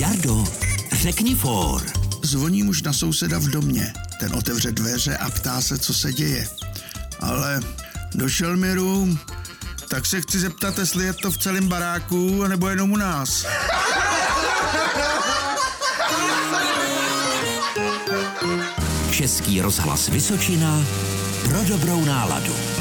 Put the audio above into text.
Jardo, řekni for. Zvoní muž na souseda v domě. Ten otevře dveře a ptá se, co se děje. Ale došel mi rům, tak se chci zeptat, jestli je to v celém baráku, nebo jenom u nás. Český rozhlas Vysočina pro dobrou náladu.